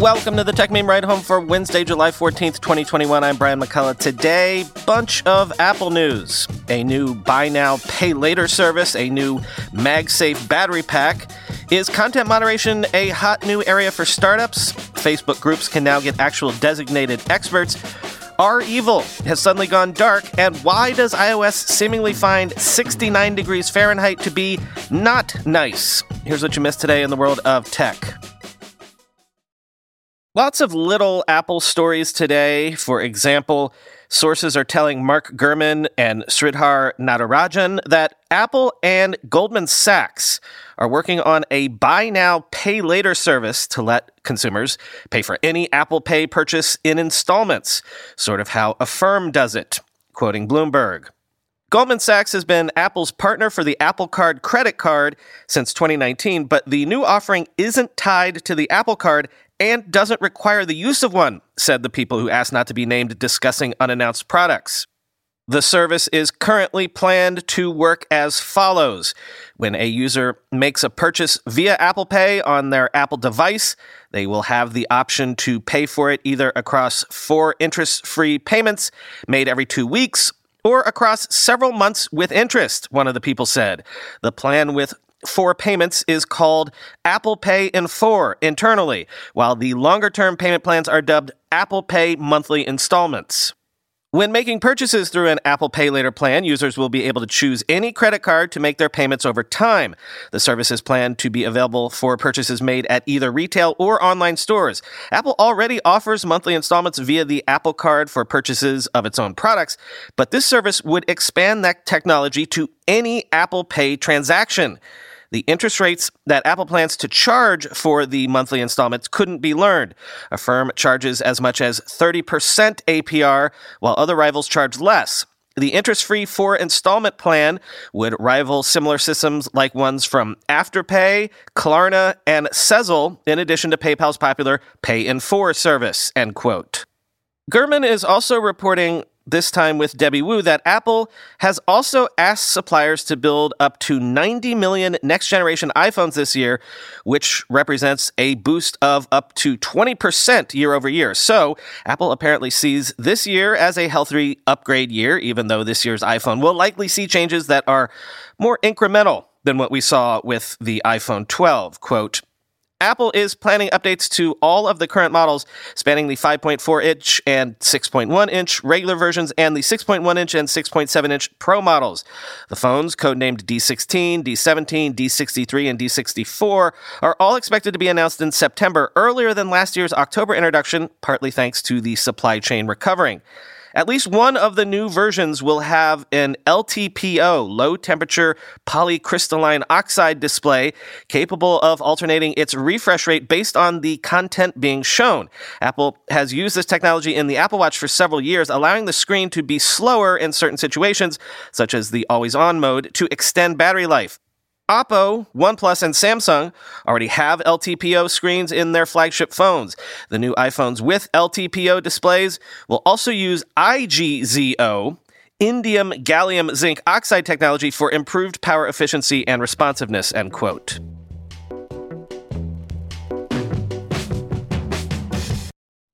Welcome to the Techmeme Ride Home for Wednesday, July 14th, 2021. I'm Brian McCullough. Today, bunch of Apple news. A new buy now, pay later service, a new MagSafe battery pack. Is content moderation a hot new area for startups? Facebook groups can now get actual designated experts. REvil has suddenly gone dark, and why does iOS seemingly find 69 degrees Fahrenheit to be not nice? Here's what you missed today in the world of tech. Lots of little Apple stories today. For example, sources are telling Mark Gurman and Sridhar Natarajan that Apple and Goldman Sachs are working on a buy now, pay later service to let consumers pay for any Apple Pay purchase in installments, sort of how Affirm does it, quoting Bloomberg. Goldman Sachs has been Apple's partner for the Apple Card credit card since 2019, but the new offering isn't tied to the Apple Card and doesn't require the use of one, said the people who asked not to be named discussing unannounced products. The service is currently planned to work as follows. When a user makes a purchase via Apple Pay on their Apple device, they will have the option to pay for it either across four interest free payments made every two weeks or across several months with interest, one of the people said. The plan with four payments is called Apple Pay in four internally, while the longer term payment plans are dubbed Apple Pay monthly installments. When making purchases through an Apple Pay Later plan, users will be able to choose any credit card to make their payments over time. The service is planned to be available for purchases made at either retail or online stores. Apple already offers monthly installments via the Apple Card for purchases of its own products, but this service would expand that technology to any Apple Pay transaction. The interest rates that Apple plans to charge for the monthly installments couldn't be learned. Affirm charges as much as 30% APR, while other rivals charge less. The interest free four installment plan would rival similar systems like ones from Afterpay, Klarna, and Sezzle, in addition to PayPal's popular Pay in Four service. End quote. Gurman is also reporting this time with Debbie Wu, that Apple has also asked suppliers to build up to 90 million next generation iPhones this year, which represents a boost of up to 20% year over year. So, Apple apparently sees this year as a healthy upgrade year, even though this year's iPhone will likely see changes that are more incremental than what we saw with the iPhone 12. Quote, Apple is planning updates to all of the current models, spanning the 5.4 inch and 6.1 inch regular versions and the 6.1 inch and 6.7 inch Pro models. The phones, codenamed D16, D17, D63, and D64, are all expected to be announced in September, earlier than last year's October introduction, partly thanks to the supply chain recovering. At least one of the new versions will have an LTPO, low temperature polycrystalline oxide display, capable of alternating its refresh rate based on the content being shown. Apple has used this technology in the Apple Watch for several years, allowing the screen to be slower in certain situations, such as the always on mode, to extend battery life. Oppo, OnePlus, and Samsung already have LTPO screens in their flagship phones. The new iPhones with LTPO displays will also use IGZO, indium gallium zinc oxide technology for improved power efficiency and responsiveness, end quote.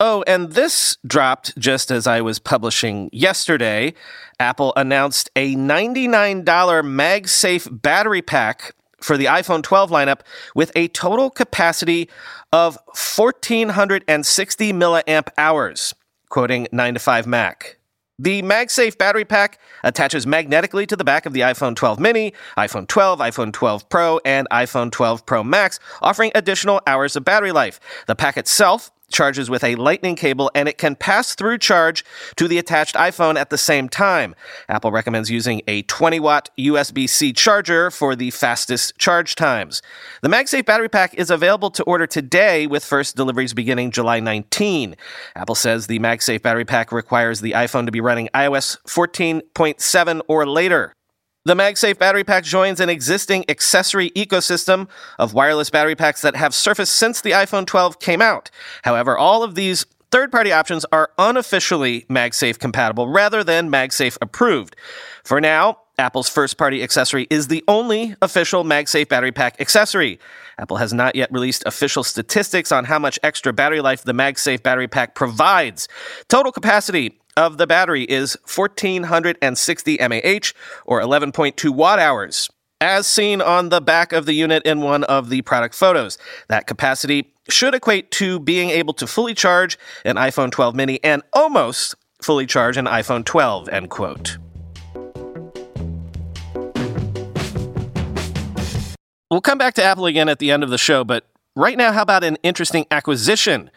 Oh, and this dropped just as I was publishing yesterday. Apple announced a $99 MagSafe battery pack for the iPhone 12 lineup with a total capacity of 1460 milliamp hours, quoting 9 to 5 Mac. The MagSafe battery pack attaches magnetically to the back of the iPhone 12 mini, iPhone 12, iPhone 12 Pro, and iPhone 12 Pro Max, offering additional hours of battery life. The pack itself charges with a lightning cable and it can pass through charge to the attached iPhone at the same time. Apple recommends using a 20 watt USB C charger for the fastest charge times. The MagSafe battery pack is available to order today with first deliveries beginning July 19. Apple says the MagSafe battery pack requires the iPhone to be running iOS 14.7 or later. The MagSafe battery pack joins an existing accessory ecosystem of wireless battery packs that have surfaced since the iPhone 12 came out. However, all of these third party options are unofficially MagSafe compatible rather than MagSafe approved. For now, Apple's first party accessory, is the only official MagSafe battery pack accessory. Apple has not yet released official statistics on how much extra battery life the MagSafe battery pack provides. Total capacity of the battery is 1460 mAh or 11.2 watt hours as seen on the back of the unit in one of the product photos. That capacity should equate to being able to fully charge an iPhone 12 mini and almost fully charge an iPhone 12, end quote. We'll come back to Apple again at the end of the show, but right now, how about an interesting acquisition?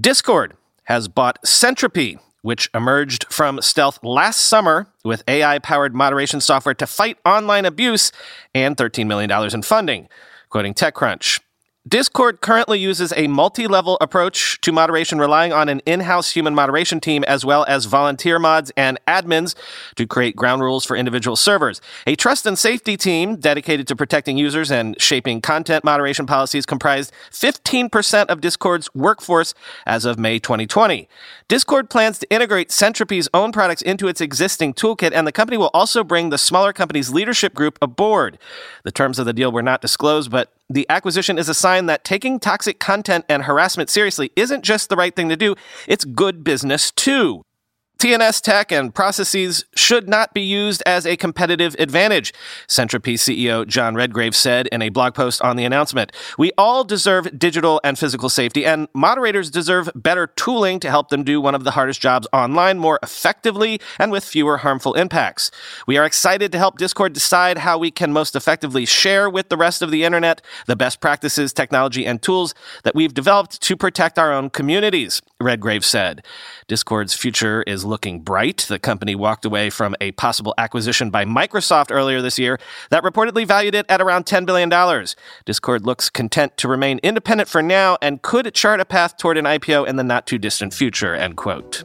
Discord has bought Sentropy, which emerged from stealth last summer with AI powered moderation software to fight online abuse and $13 million in funding, quoting TechCrunch. Discord currently uses a multi level approach to moderation, relying on an in house human moderation team as well as volunteer mods and admins to create ground rules for individual servers. A trust and safety team dedicated to protecting users and shaping content moderation policies comprised 15% of Discord's workforce as of May 2020. Discord plans to integrate Sentropy's own products into its existing toolkit, and the company will also bring the smaller company's leadership group aboard. The terms of the deal were not disclosed, but the acquisition is a sign that taking toxic content and harassment seriously isn't just the right thing to do, it's good business too. TNS tech and processes should not be used as a competitive advantage, Sentropy CEO John Redgrave said in a blog post on the announcement. We all deserve digital and physical safety, and moderators deserve better tooling to help them do one of the hardest jobs online more effectively and with fewer harmful impacts. We are excited to help Discord decide how we can most effectively share with the rest of the internet the best practices, technology, and tools that we've developed to protect our own communities, Redgrave said. Discord's future is looking bright. The company walked away from a possible acquisition by Microsoft earlier this year that reportedly valued it at around $10 billion. Discord looks content to remain independent for now and could chart a path toward an IPO in the not too distant future, end quote.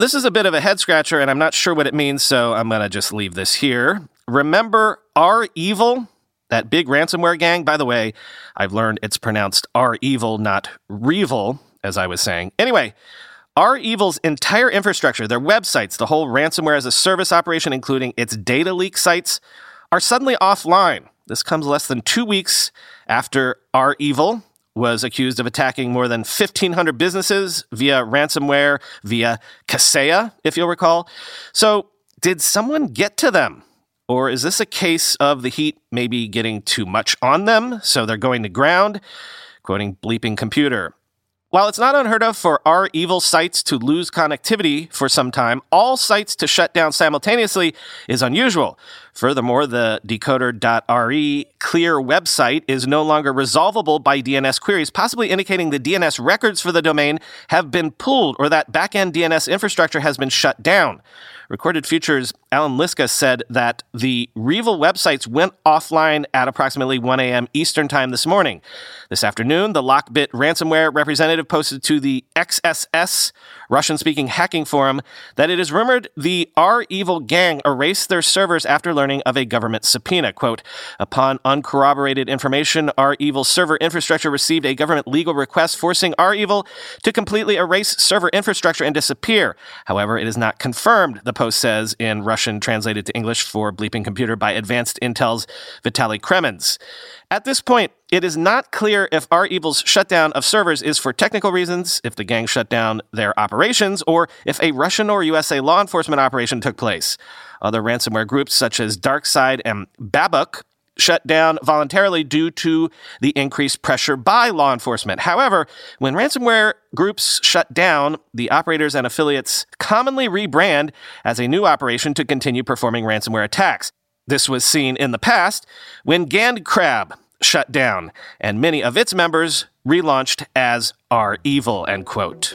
This is a bit of a head scratcher, and I'm not sure what it means, so I'm going to just leave this here. Remember REvil? That big ransomware gang, by the way, I've learned it's pronounced R evil, not Revil, as I was saying. Anyway, R Evil's entire infrastructure, their websites, the whole ransomware as a service operation, including its data leak sites, are suddenly offline. This comes less than two weeks after R Evil was accused of attacking more than 1,500 businesses via ransomware, via Kaseya, if you'll recall. So, did someone get to them? Or is this a case of the heat maybe getting too much on them, so they're going to ground? Quoting Bleeping Computer. While it's not unheard of for REvil sites to lose connectivity for some time, all sites to shut down simultaneously is unusual. Furthermore, the decoder.re clear website is no longer resolvable by DNS queries, possibly indicating the DNS records for the domain have been pulled or that backend DNS infrastructure has been shut down. Recorded Future's Allan Liska said that the REvil websites went offline at approximately 1 a.m. Eastern Time this morning. This afternoon, the Lockbit ransomware representative posted to the XSS Russian speaking hacking forum that it is rumored the R Evil gang erased their servers after learning of a government subpoena. Quote, upon uncorroborated information, R Evil server infrastructure received a government legal request forcing R Evil to completely erase server infrastructure and disappear. However, it is not confirmed, the post says in Russian translated to English for Bleeping Computer by Advanced Intel's Vitali Kremez. At this point, it is not clear if REvil's shutdown of servers is for technical reasons, if the gang shut down their operations, or if a Russian or USA law enforcement operation took place. Other ransomware groups, such as DarkSide and Babuk, shut down voluntarily due to the increased pressure by law enforcement. However, when ransomware groups shut down, the operators and affiliates commonly rebrand as a new operation to continue performing ransomware attacks. This was seen in the past when GandCrab shut down, and many of its members relaunched as REvil, end quote.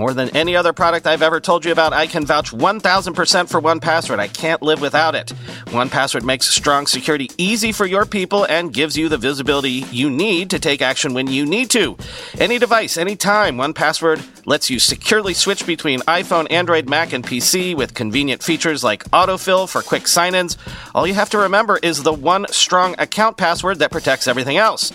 More than any other product I've ever told you about, I can vouch 1000% for 1Password. I can't live without it. 1Password makes strong security easy for your people and gives you the visibility you need to take action when you need to. Any device, anytime, 1Password lets you securely switch between iPhone, Android, Mac, and PC with convenient features like autofill for quick sign ins. All you have to remember is the one strong account password that protects everything else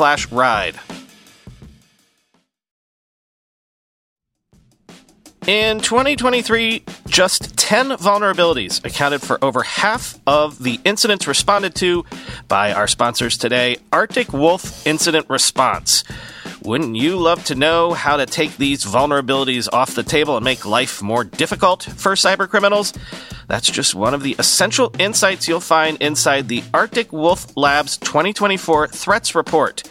slash ride. In 2023, just 10 vulnerabilities accounted for over half of the incidents responded to by our sponsors today, Arctic Wolf Incident Response. Wouldn't you love to know how to take these vulnerabilities off the table and make life more difficult for cybercriminals? That's just one of the essential insights you'll find inside the Arctic Wolf Labs 2024 Threats Report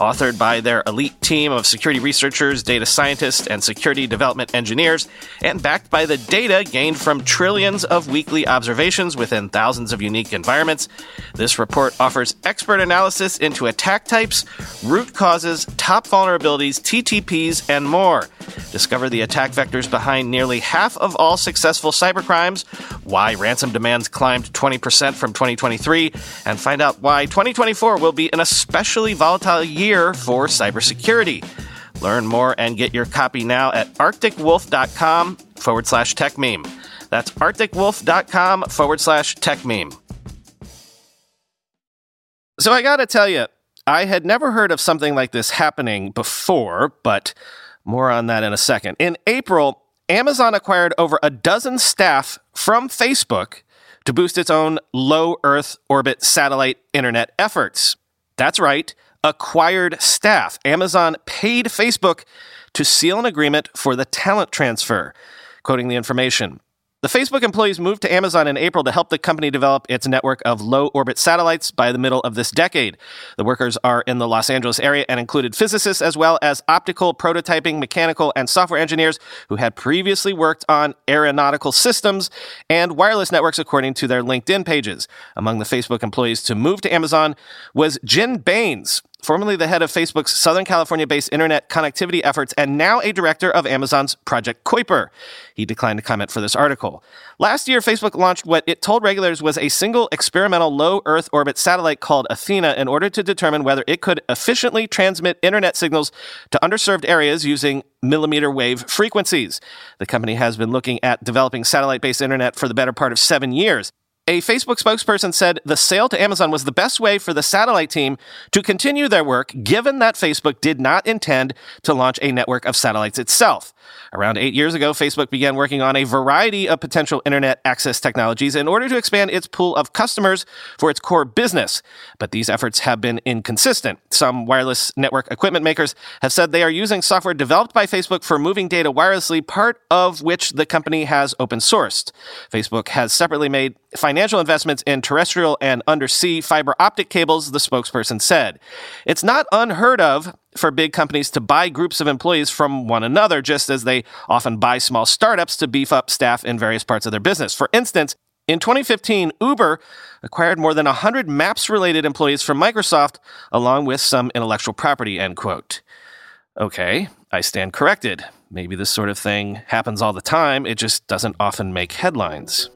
authored by their elite team of security researchers, data scientists, and security development engineers, and backed by the data gained from trillions of weekly observations within thousands of unique environments. This report offers expert analysis into attack types, root causes, top vulnerabilities, TTPs, and more. Discover the attack vectors behind nearly half of all successful cybercrimes, why ransom demands climbed 20% from 2023, and find out why 2024 will be an especially volatile year for cybersecurity. Learn more and get your copy now at arcticwolf.com forward slash tech meme. That's arcticwolf.com forward slash tech meme. So I gotta tell you, I had never heard of something like this happening before, but more on that in a second. In April, Amazon acquired over a dozen staff from Facebook to boost its own low Earth orbit satellite internet efforts. That's right, acquired staff. Amazon paid Facebook to seal an agreement for the talent transfer. Quoting the information. The Facebook employees moved to Amazon in April to help the company develop its network of low orbit satellites by the middle of this decade. The workers are in the Los Angeles area and included physicists as well as optical, prototyping, mechanical, and software engineers who had previously worked on aeronautical systems and wireless networks, according to their LinkedIn pages. Among the Facebook employees to move to Amazon was Jin Bains, formerly the head of Facebook's Southern California based internet connectivity efforts and now a director of Amazon's Project Kuiper. He declined to comment for this article. Last year, Facebook launched what it told regulators was a single experimental low Earth orbit satellite called Athena in order to determine whether it could efficiently transmit internet signals to underserved areas using millimeter wave frequencies. The company has been looking at developing satellite based internet for the better part of seven years. A Facebook spokesperson said the sale to Amazon was the best way for the satellite team to continue their work, given that Facebook did not intend to launch a network of satellites itself. Around eight years ago, Facebook began working on a variety of potential internet access technologies in order to expand its pool of customers for its core business. But these efforts have been inconsistent. Some wireless network equipment makers have said they are using software developed by Facebook for moving data wirelessly, part of which the company has open sourced. Facebook has separately made financial investments in terrestrial and undersea fiber optic cables, the spokesperson said. It's not unheard of for big companies to buy groups of employees from one another, just as they often buy small startups to beef up staff in various parts of their business. For instance, in 2015, Uber acquired more than 100 Maps related employees from Microsoft, along with some intellectual property, end quote. Okay, I stand corrected. Maybe this sort of thing happens all the time, it just doesn't often make headlines.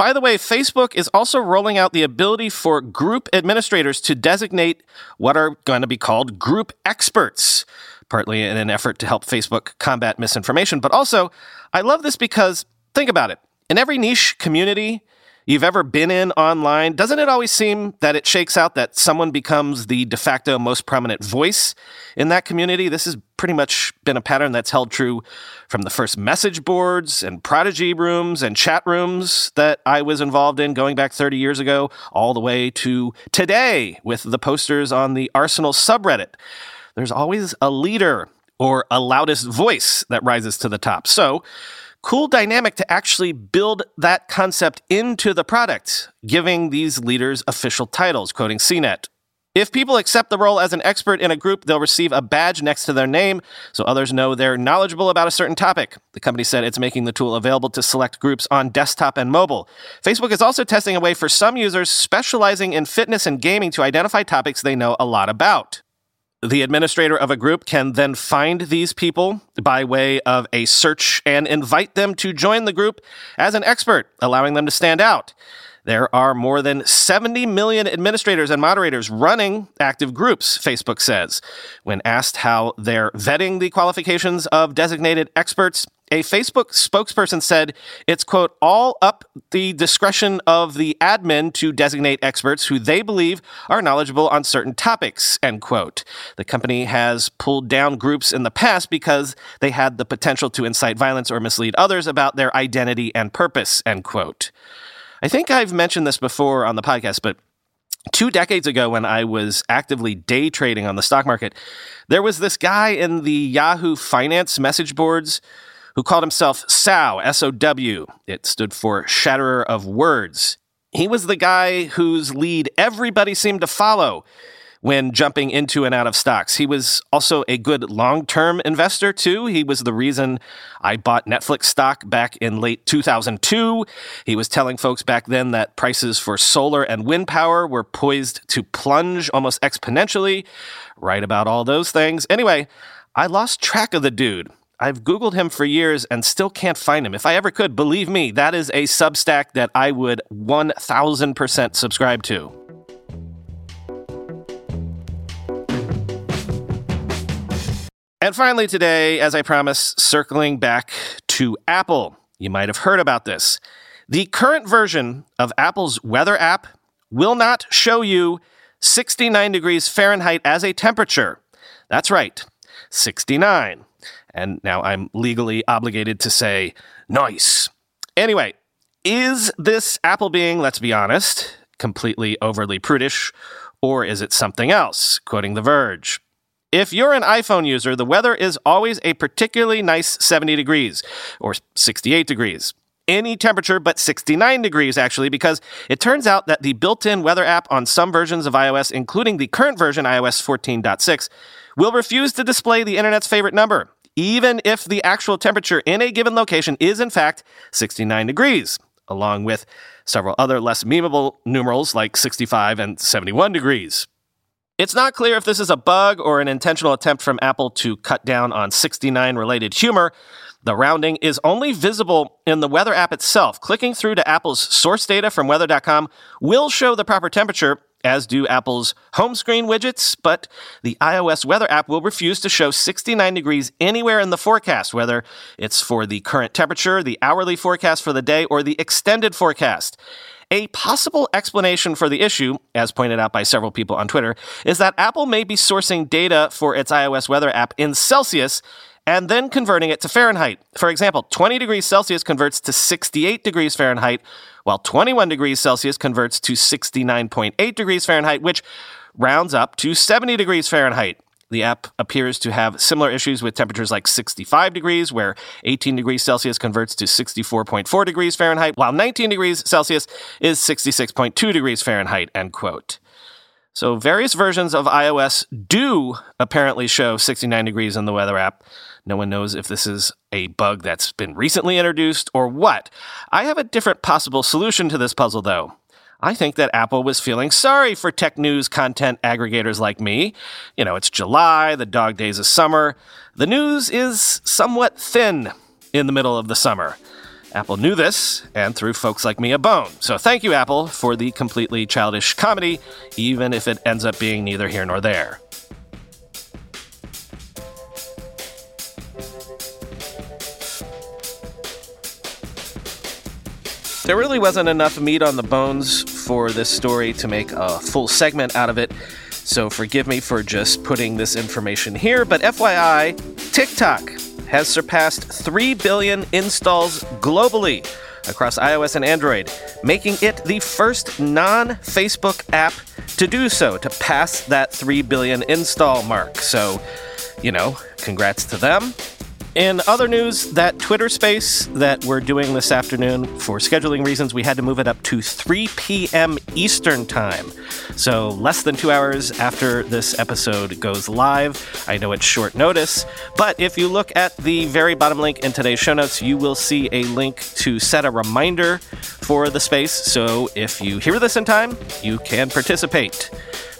By the way, Facebook is also rolling out the ability for group administrators to designate what are going to be called group experts, partly in an effort to help Facebook combat misinformation. But also, I love this because think about it. In every niche community, you've ever been in online, doesn't it always seem that it shakes out that someone becomes the de facto most prominent voice in that community? This has pretty much been a pattern that's held true from the first message boards and prodigy rooms and chat rooms that I was involved in going back 30 years ago, all the way to today with the posters on the Arsenal subreddit. There's always a leader or a loudest voice that rises to the top. So, cool dynamic to actually build that concept into the product, giving these leaders official titles, quoting CNET. If people accept the role as an expert in a group, they'll receive a badge next to their name so others know they're knowledgeable about a certain topic. The company said it's making the tool available to select groups on desktop and mobile. Facebook is also testing a way for some users specializing in fitness and gaming to identify topics they know a lot about. The administrator of a group can then find these people by way of a search and invite them to join the group as an expert, allowing them to stand out. There are more than 70 million administrators and moderators running active groups, Facebook says. When asked how they're vetting the qualifications of designated experts, a Facebook spokesperson said it's, quote, all up the discretion of the admin to designate experts who they believe are knowledgeable on certain topics, end quote. The company has pulled down groups in the past because they had the potential to incite violence or mislead others about their identity and purpose, end quote. I think I've mentioned this before on the podcast, but two decades ago when I was actively day trading on the stock market, there was this guy in the Yahoo Finance message boards who called himself SOW, S O W. It stood for Shatterer of Words. He was the guy whose lead everybody seemed to follow when jumping into and out of stocks. He was also a good long term investor, too. He was the reason I bought Netflix stock back in late 2002. He was telling folks back then that prices for solar and wind power were poised to plunge almost exponentially. Right about all those things. Anyway, I lost track of the dude. I've Googled him for years and still can't find him. If I ever could, believe me, that is a Substack that I would 1000% subscribe to. And finally, today, as I promised, circling back to Apple. You might have heard about this. The current version of Apple's weather app will not show you 69 degrees Fahrenheit as a temperature. That's right, 69. And now I'm legally obligated to say nice. Anyway, is this Apple being, let's be honest, completely overly prudish, or is it something else? Quoting The Verge. If you're an iPhone user, the weather is always a particularly nice 70 degrees or 68 degrees. Any temperature but 69 degrees, actually, because it turns out that the built in weather app on some versions of iOS, including the current version, iOS 14.6, will refuse to display the internet's favorite number, even if the actual temperature in a given location is, in fact, 69 degrees, along with several other less memeable numerals like 65 and 71 degrees. It's not clear if this is a bug or an intentional attempt from Apple to cut down on 69 related humor. The rounding is only visible in the weather app itself. Clicking through to Apple's source data from weather.com will show the proper temperature, as do Apple's home screen widgets, but the iOS weather app will refuse to show 69 degrees anywhere in the forecast, whether it's for the current temperature, the hourly forecast for the day, or the extended forecast. A possible explanation for the issue, as pointed out by several people on Twitter, is that Apple may be sourcing data for its iOS weather app in Celsius and then converting it to Fahrenheit. For example, 20 degrees Celsius converts to 68 degrees Fahrenheit, while 21 degrees Celsius converts to 69.8 degrees Fahrenheit, which rounds up to 70 degrees Fahrenheit. The app appears to have similar issues with temperatures like 65 degrees, where 18 degrees Celsius converts to 64.4 degrees Fahrenheit, while 19 degrees Celsius is 66.2 degrees Fahrenheit, end quote. So various versions of iOS do apparently show 69 degrees in the weather app. No one knows if this is a bug that's been recently introduced or what. I have a different possible solution to this puzzle, though. I think that Apple was feeling sorry for tech news content aggregators like me. You know, it's July, the dog days of summer. The news is somewhat thin in the middle of the summer. Apple knew this and threw folks like me a bone. So thank you, Apple, for the completely childish comedy, even if it ends up being neither here nor there. There really wasn't enough meat on the bones for this story to make a full segment out of it, so forgive me for just putting this information here. But FYI, TikTok has surpassed 3 billion installs globally across iOS and Android, making it the first non Facebook app to do so, to pass that 3 billion install mark. So, you know, congrats to them. In other news, that Twitter space that we're doing this afternoon, for scheduling reasons, we had to move it up to 3 p.m. Eastern Time. So, less than two hours after this episode goes live. I know it's short notice, but if you look at the very bottom link in today's show notes, you will see a link to set a reminder for the space. So, if you hear this in time, you can participate.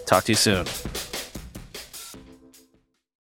Talk to you soon.